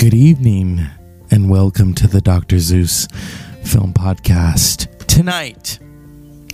Good evening, and welcome to the Dr. Zeus Film Podcast. Tonight,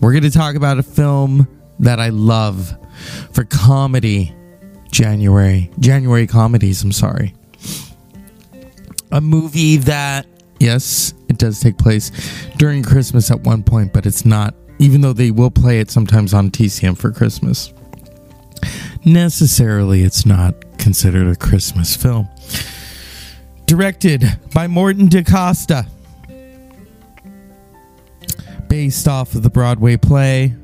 we're going to talk about a film that I love for comedy. January, January comedies, I'm sorry. A movie that, yes, it does take place during Christmas at one point, but it's not, even though they will play it sometimes on TCM for Christmas. Necessarily, it's not considered a Christmas film directed by Morton DaCosta, based off of the Broadway play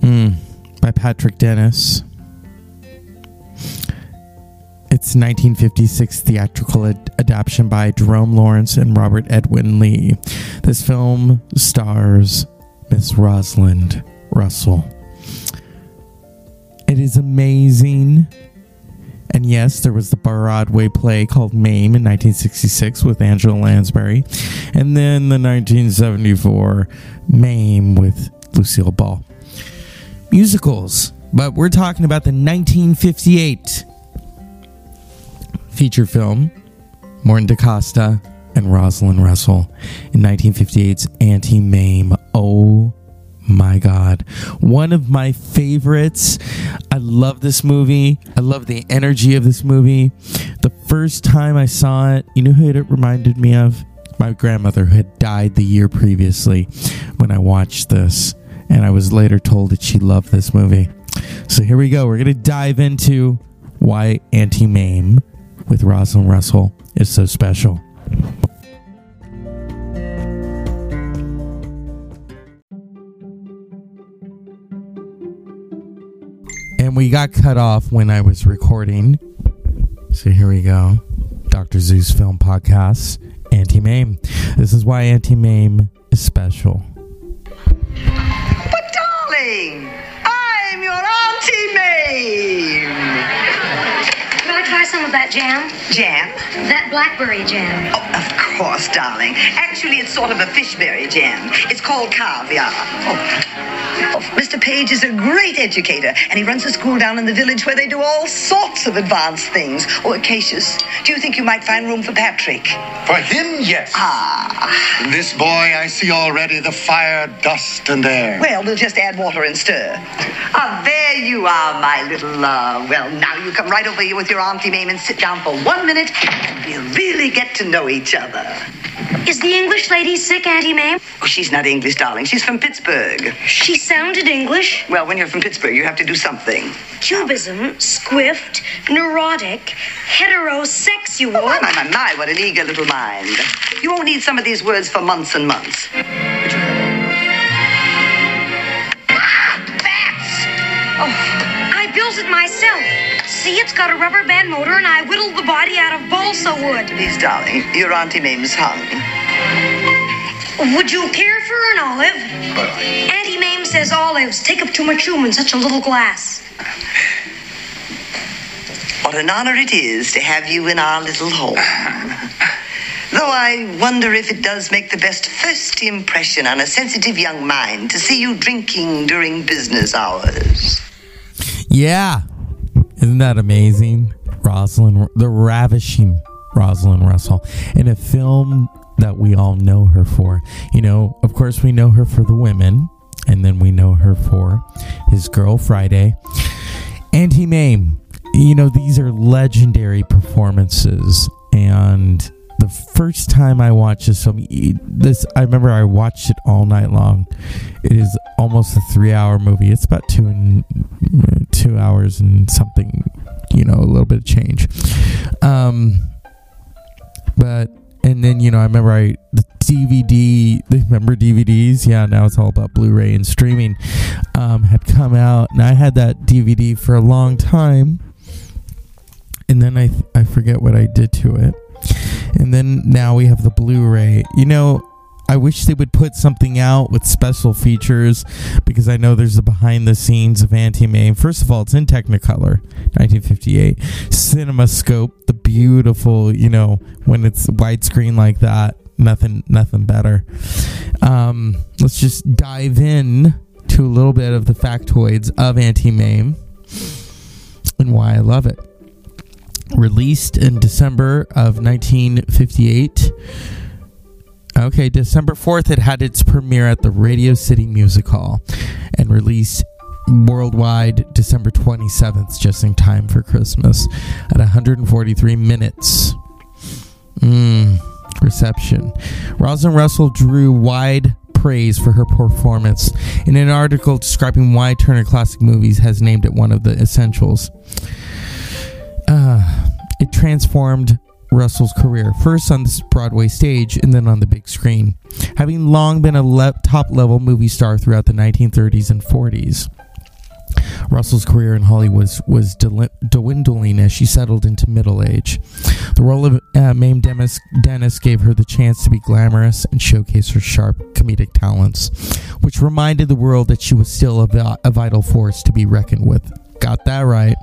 mm, by Patrick Dennis. It's 1956 theatrical ad- adaptation by Jerome Lawrence and Robert Edwin Lee. This film stars Miss Rosalind Russell. It is amazing. And yes, there was the Broadway play called Mame in 1966 with Angela Lansbury. And then the 1974 Mame with Lucille Ball. Musicals. But we're talking about the 1958 feature film, Morton DaCosta and Rosalind Russell in 1958's Auntie Mame. Oh my god. One of my favorites. I love this movie. I love the energy of this movie. The first time i saw it you know who it reminded me of? My grandmother who had died the year previously when i watched this and i was later told that she loved this movie. So here we go. We're gonna dive into why auntie mame with rosalind russell is so special and we got cut off when I was recording. So here we go. Dr. Zeus Film Podcast, Auntie Mame. This is why Auntie Mame is special. But darling, I'm your Auntie Mame. Can I try some of that jam? Jam? That blackberry jam. Oh, of course, darling. Actually, it's sort of a fishberry jam. It's called caviar. Oh. Oh, Mr. Page is a great educator, and he runs a school down in the village where they do all sorts of advanced things. Oh, Acacius, do you think you might find room for Patrick? For him, yes. Ah. In this boy, I see already the fire, dust, and air. Well, we'll just add water and stir. Ah, there you are, my little, uh, well, now you come right over here with your Auntie Mame and sit down for one minute, and we'll really get to know each other. Is the English lady sick, Auntie Mame? Oh, she's not English, darling. She's from Pittsburgh. She sounded English. Well, when you're from Pittsburgh, you have to do something. Cubism, squift, neurotic, heterosexual. Oh, my, my, my, my, what an eager little mind. You won't need some of these words for months and months. Ah, bats! Oh, I built it myself. See, it's got a rubber band motor, and I whittled the body out of balsa wood. Please, darling, your Auntie Mame's hung. Would you care for an olive? But Auntie Mame says olives take up too much room in such a little glass. What an honor it is to have you in our little home. Though I wonder if it does make the best first impression on a sensitive young mind to see you drinking during business hours. Yeah. Isn't that amazing? Rosalind, the ravishing Rosalind Russell in a film that we all know her for. You know, of course, we know her for the women, and then we know her for his girl Friday. and Auntie Mame, you know, these are legendary performances. And the first time I watched this film, this I remember I watched it all night long. It is almost a three-hour movie. It's about two and two hours and something, you know, a little bit of change. Um, but and then you know I remember I the DVD remember DVDs yeah now it's all about Blu-ray and streaming um, had come out and I had that DVD for a long time and then I I forget what I did to it and then now we have the Blu-ray you know I wish they would put something out with special features because I know there's a behind the scenes of Auntie Mame. First of all, it's in Technicolor, 1958. CinemaScope, the beautiful, you know, when it's widescreen like that, nothing, nothing better. Um, let's just dive in to a little bit of the factoids of Auntie Mame and why I love it. Released in December of 1958. Okay, December 4th, it had its premiere at the Radio City Music Hall and released worldwide December 27th, just in time for Christmas, at 143 minutes. Mm, reception. Rosalind Russell drew wide praise for her performance. In an article describing why Turner Classic Movies has named it one of the essentials, uh, it transformed Russell's career, first on the Broadway stage and then on the big screen. Having long been a le- top level movie star throughout the 1930s and 40s, Russell's career in Hollywood was, dwindling as she settled into middle age. The role of uh, Mame Dennis, Dennis gave her the chance to be glamorous and showcase her sharp comedic talents, which reminded the world that she was still a, a vital force to be reckoned with. Got that right.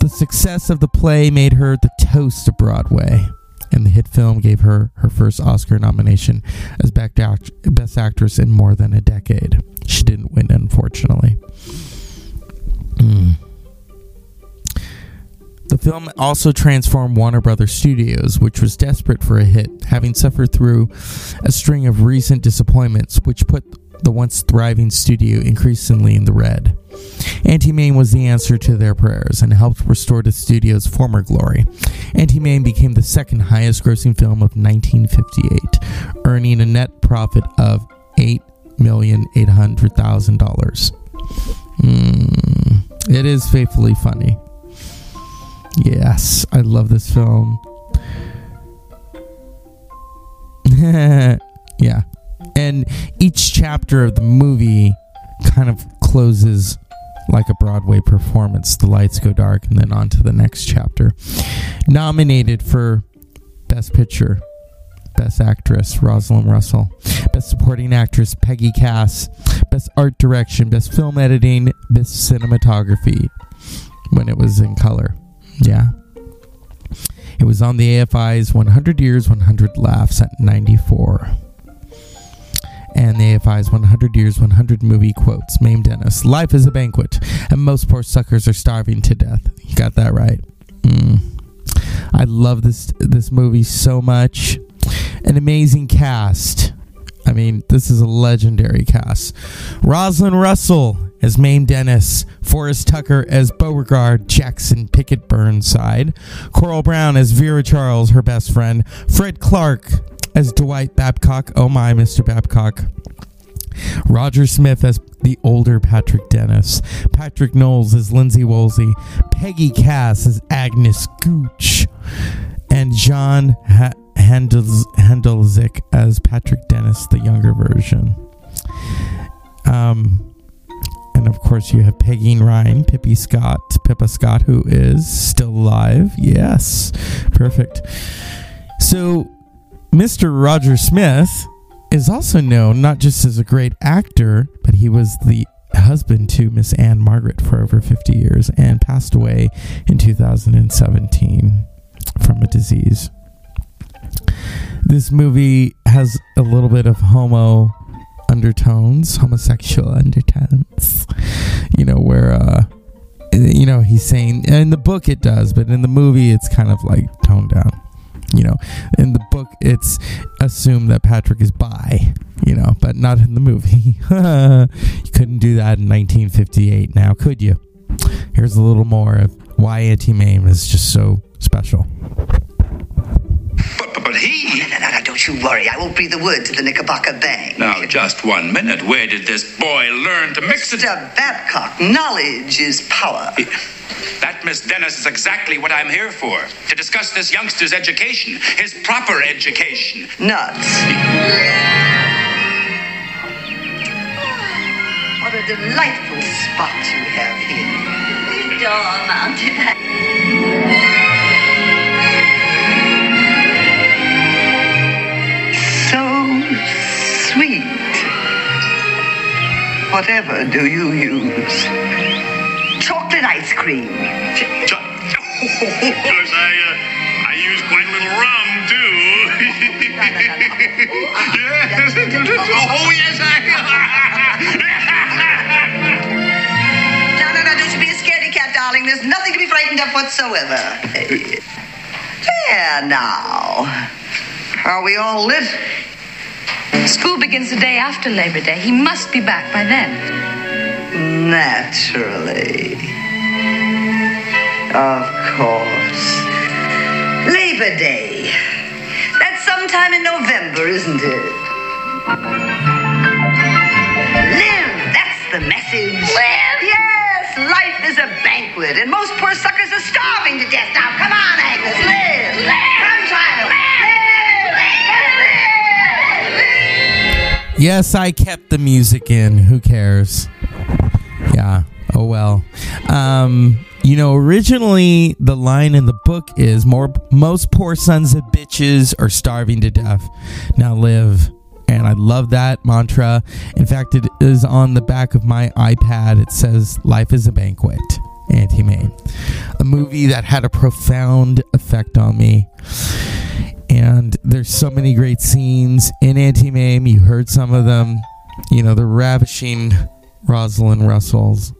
The success of the play made her the toast of Broadway, and the hit film gave her her first Oscar nomination as Best Actress in more than a decade. She didn't win, unfortunately. Mm. The film also transformed Warner Brothers Studios, which was desperate for a hit, having suffered through a string of recent disappointments, which put the once thriving studio increasingly in the red. Auntie Mame was the answer to their prayers and helped restore the studio's former glory. Auntie Mame became the second highest grossing film of 1958, earning a net profit of $8,800,000. Mm, it is faithfully funny. Yes, I love this film. yeah. And each chapter of the movie kind of closes like a Broadway performance. The lights go dark and then on to the next chapter. Nominated for Best Picture, Best Actress, Rosalind Russell. Best Supporting Actress, Peggy Cass. Best Art Direction, Best Film Editing, Best Cinematography when it was in color. Yeah. It was on the AFI's 100 Years, 100 Laughs at 94 and the AFI's 100 Years, 100 Movie Quotes. Mame Dennis. Life is a banquet, and most poor suckers are starving to death. You got that right. Mm. I love this this movie so much. An amazing cast. I mean, this is a legendary cast. Rosalind Russell as Mame Dennis, Forrest Tucker as Beauregard Jackson Pickett Burnside, Coral Browne as Vera Charles, her best friend, Fred Clark as Dwight Babcock. Oh my, Mr. Babcock. Roger Smith as the older Patrick Dennis, Patric Knowles as Lindsay Woolsey, Peggy Cass as Agnes Gooch, and John ha- Handzlik as Patrick Dennis, the younger version. Um, and of course, you have Peggy Ryan, Pippi Scott, Pippa Scott, who is still alive. Yes, perfect. So Mr. Roger Smith is also known not just as a great actor, but he was the husband to Miss Ann-Margret for over 50 years and passed away in 2017 from a disease. This movie has a little bit of homo undertones, homosexual undertones. You know, where uh you know, he's saying in the book it does, but in the movie it's kind of like toned down you know, in the book, it's assumed that Patrick is bi, you know, but not in the movie. you couldn't do that in 1958 now, could you? Here's a little more of why Auntie Mame is just so special. But, but, but he. No, no, no, no, don't you worry. I will breathe a word to the Knickerbocker Bank. Now, just one minute. Where did this boy learn to mix it? Mr. Babcock, knowledge is power. That, Miss Dennis, is exactly what I'm here for. To discuss this youngster's education, his proper education. Nuts. What a delightful spot you have here. Door mounted. So sweet. Whatever do you use? Chocolate ice cream. Of course, I, uh, I use quite a little rum, too. yes. Oh, yes, I... No, no, no, don't you be a scaredy cat, darling. There's nothing to be frightened of whatsoever. There now. Are we all lit? School begins the day after Labor Day. He must be back by then. Naturally. Of course. Labor Day. That's sometime in November, isn't it? Live! That's the message. Live? Yes, life is a banquet, and most poor suckers are starving to death. Now, come on, Agnes, live! Live! Come, child! Live! Live! Live! Yes, I kept the music in. Who cares? Yeah. Oh well. Um, you know, originally the line in the book is more most poor sons of bitches are starving to death. Now live. And I love that mantra. In fact, it is on the back of my iPad. It says life is a banquet. Auntie Mame. A movie that had a profound effect on me and there's so many great scenes in Auntie Mame. You heard some of them. You know, the ravishing Rosalind Russell's.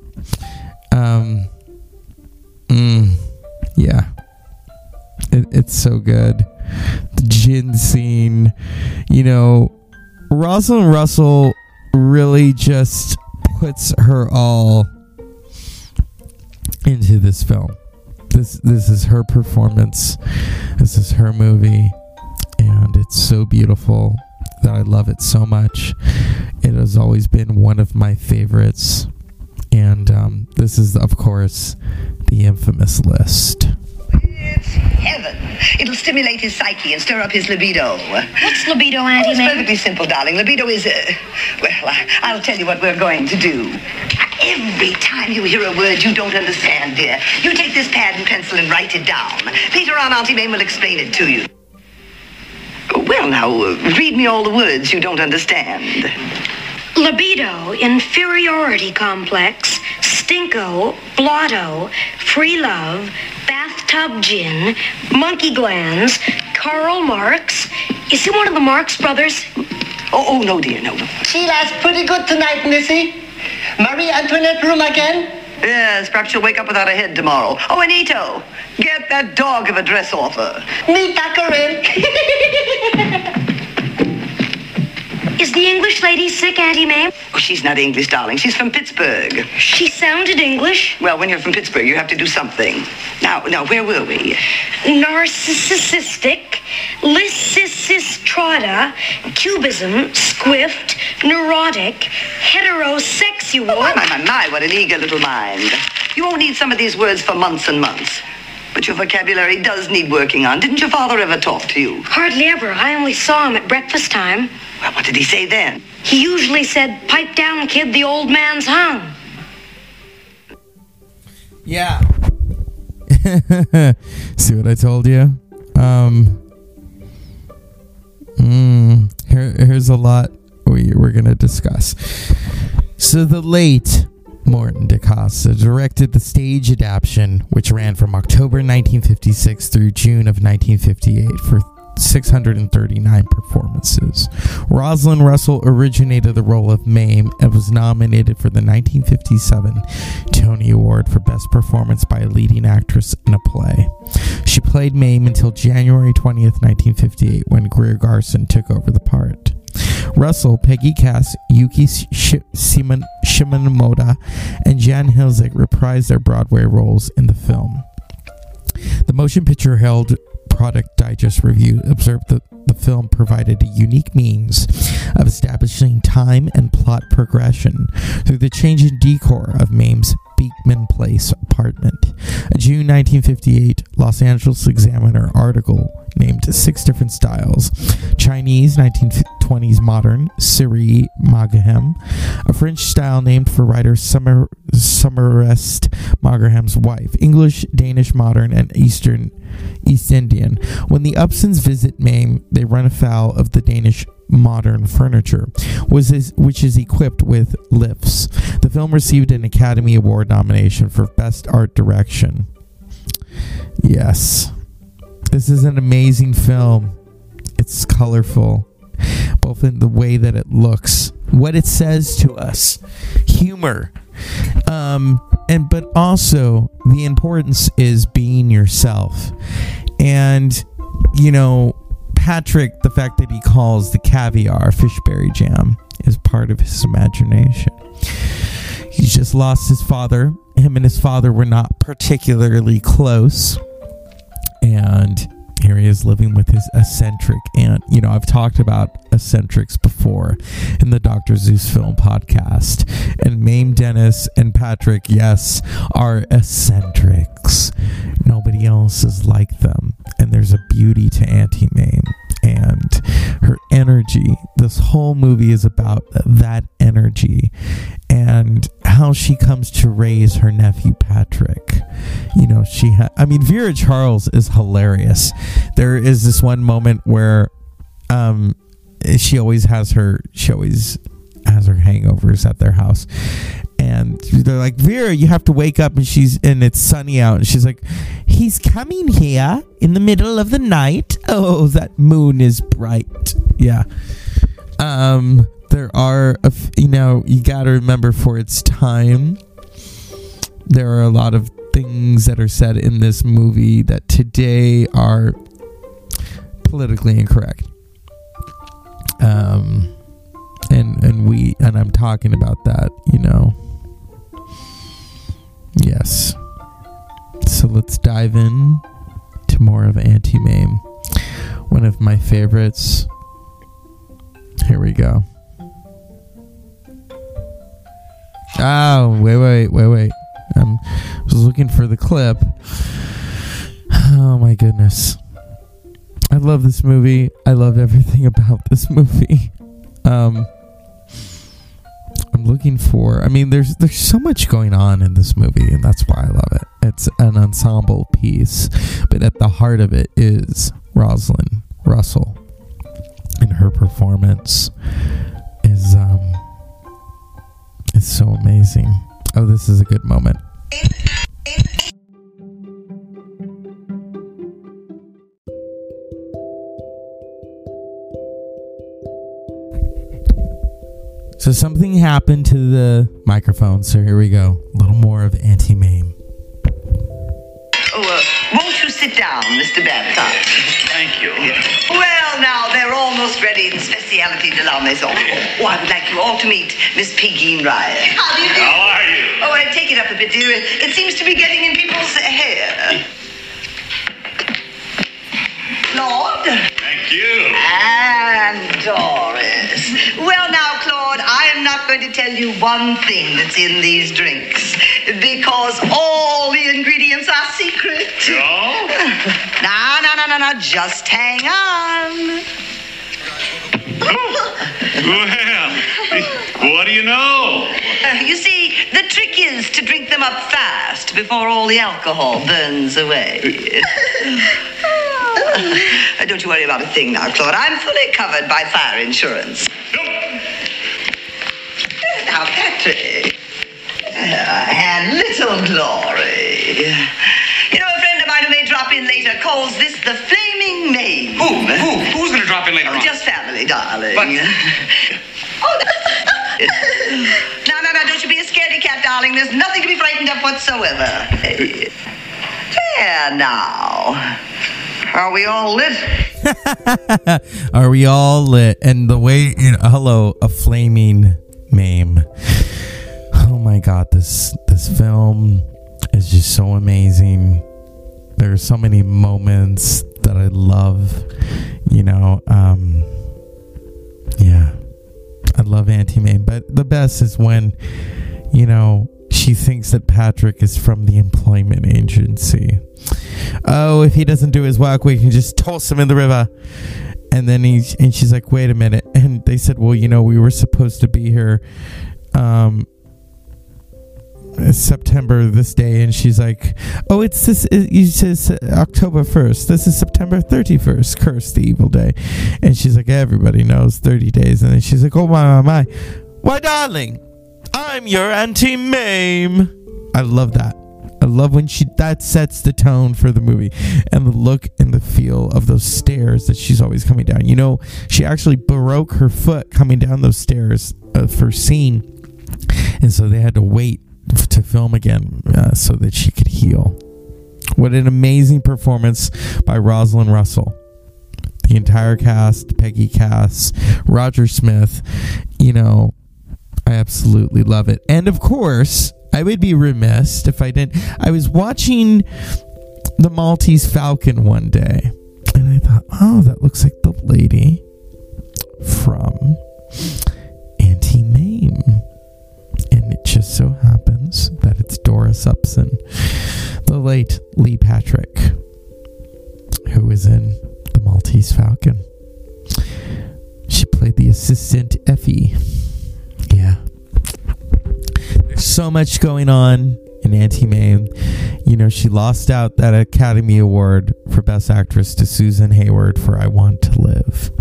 Um, mm, yeah, it, it's so good. The gin scene. You know, Rosalind Russell really just puts her all into this film. This this is her performance. This is her movie, and it's so beautiful that I love it so much. It has always been one of my favorites, and um, this is of course the infamous list. It's heaven. It'll stimulate his psyche and stir up his libido. What's libido, Oh, Auntie it's May? perfectly simple, darling. Libido is, uh, well, I, I'll tell you what we're going to do. Every time you hear a word you don't understand, dear, you take this pad and pencil and write it down. Later on, Auntie Mame will explain it to you. Well, now, uh, read me all the words you don't understand. Libido, inferiority complex, stinko, blotto, free love, bathtub gin, monkey glands, Karl Marx. Is he one of the Marx brothers? Oh, oh, no, dear, no. She Sheila's pretty good tonight, Missy. Marie Antoinette room again? Yes, perhaps she'll wake up without a head tomorrow. Oh, Anito, get that dog of a dress off her. Me tucker in. Is the English lady sick, Auntie Mame? Oh, she's not English, darling. She's from Pittsburgh. She sounded English. Well, when you're from Pittsburgh, you have to do something. Now, now, where were we? Narcissistic, lysistrata, cubism, squift, neurotic, heterosexual. Oh, my, my, my, my, what an eager little mind. You won't need some of these words for months and months. But your vocabulary does need working on. Didn't your father ever talk to you? Hardly ever. I only saw him at breakfast time. Well, what did he say then? He usually said, Pipe down, kid, the old man's hung. Yeah. See what I told you? Um. Mm, here, here's a lot we, we're going to discuss. So, the late Morton DaCosta directed the stage adaptation, which ran from October 1956 through June of 1958 for 639 performances. Rosalind Russell originated the role of Mame and was nominated for the 1957 Tony Award for Best Performance by a Leading Actress in a Play. She played Mame until January 20th, 1958, when Greer Garson took over the part. Russell, Peggy Cass, Yuki Sh- and Jan Hilzig reprised their Broadway roles in the film. The Motion Picture Herald Product Digest review observed that the film provided a unique means of establishing time and plot progression through the change in decor of Mame's Beekman Place apartment. A June 1958 Los Angeles Examiner article named six different styles Chinese, 1920s modern, Syrie Maugham, a French style named for writer Summer, Somerset Maugham's wife, English, Danish modern, and Eastern East Indian. When the Upsons visit Mame, they run afoul of the Danish modern furniture, which is equipped with lifts. The film received an Academy Award nomination for Best Art Direction. Yes. This is an amazing film. It's colorful, both in the way that it looks, what it says to us, humor, um, and but also the importance is being yourself. And you know, Patrick, the fact that he calls the caviar fishberry jam is part of his imagination. He's just lost his father. Him and his father were not particularly close. And here he is living with his eccentric aunt. You know, I've talked about eccentrics before in the Dr. Zeus film podcast. And Mame Dennis and Patrick, yes, are eccentrics. Nobody else is like them. And there's a beauty to Auntie Mame and her energy. This whole movie is about that energy and how she comes to raise her nephew Patrick. You know, she ha- I mean Vera Charles is hilarious. There is this one moment where um she always has her she always has her hangovers at their house and they're like vera you have to wake up and she's and it's sunny out and she's like he's coming here in the middle of the night. Oh that moon is bright. Yeah. Um there are a f- you know you got to remember for its time there are a lot of things that are said in this movie that today are politically incorrect. Um and and we and I'm talking about that, you know. Yes. So let's dive in to more of Auntie Mame. One of my favorites. Here we go. Oh, wait, wait, wait, wait. Um, I was looking for the clip. Oh my goodness. I love this movie. I love everything about this movie. Um, looking for. I mean, there's there's so much going on in this movie, and that's why I love it. It's an ensemble piece, but at the heart of it is Rosalind Russell, and her performance is um is so amazing. Oh, this is a good moment. So something happened to the microphone. So here we go. A little more of Auntie Mame. Oh, uh, won't you sit down, Mr. Babcock? Thank you. Well, now, they're almost ready in Speciality de la Maison. Oh, I would like you all to meet Miss Pegeen Ryan. How do you do? How are you? Oh, I take it up a bit, dear. It seems to be getting in people's hair. Lord. Thank you. And Doris. Well, now, Claude, I am not going to tell you one thing that's in these drinks because all the ingredients are secret. No? No, no, no, no, no. Just hang on. Well, what do you know? Uh, you see, the trick is to drink them up fast before all the alcohol burns away. Uh, don't you worry about a thing now, Claude. I'm fully covered by fire insurance. Now, Uh, and little Glory. You know, a friend of mine who may drop in later calls this the flaming maid. Who? Who? Who's going to drop in later on? Just family, darling. But- oh, no, no, no, don't you be a scaredy cat, darling. There's nothing to be frightened of whatsoever. There now. Are we all lit? Are we all lit? And the way, you know, hello, a flaming mame. Oh my god, this this film is just so amazing. There are so many moments that I love. You know, um, yeah, I love Auntie Mame, but the best is when, you know, she thinks that Patrick is from the employment agency. Oh, if he doesn't do his work, we can just toss him in the river. And then he's and she's like, wait a minute. And they said, well, you know, we were supposed to be here, um, September this day, and she's like, "Oh, it's this. It, says October first. This is September thirty first. Curse the evil day." And she's like, "Everybody knows thirty days." And then she's like, "Oh my my my, why, darling, I'm your Auntie Mame." I love that. I love when she that sets the tone for the movie and the look and the feel of those stairs that she's always coming down. You know, she actually broke her foot coming down those stairs uh, for scene, and so they had to wait to film again uh, so that she could heal. What an amazing performance by Rosalind Russell. the entire cast, Peggy Cass, Roger Smith. You know, I absolutely love it. And of course, I would be remiss if I didn't. I was watching the Maltese Falcon one day, and I thought, oh, that looks like the lady from Auntie Mame. And it just so Doris Upson, the late Lee Patrick, who is in the Maltese Falcon. She played the assistant Effie. Yeah. There's so much going on in Auntie Mame. You know, she lost out that Academy Award for Best Actress to Susan Hayward for I Want to Live.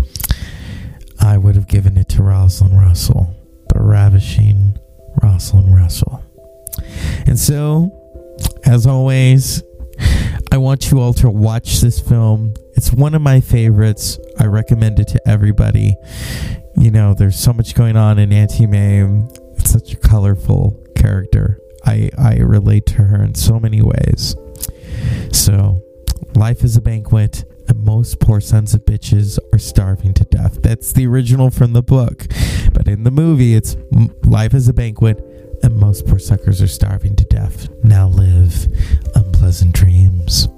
I would have given it to Rosalind Russell, the ravishing Rosalind Russell. And so, as always, I want you all to watch this film. It's one of my favorites. I recommend it to everybody. You know, there's so much going on in Auntie Mame. It's such a colorful character. I, I relate to her in so many ways. So, life is a banquet, and most poor sons of bitches are starving to death. That's the original from the book. But in the movie, it's life is a banquet, and most poor suckers are starving to death. Now live unpleasant dreams.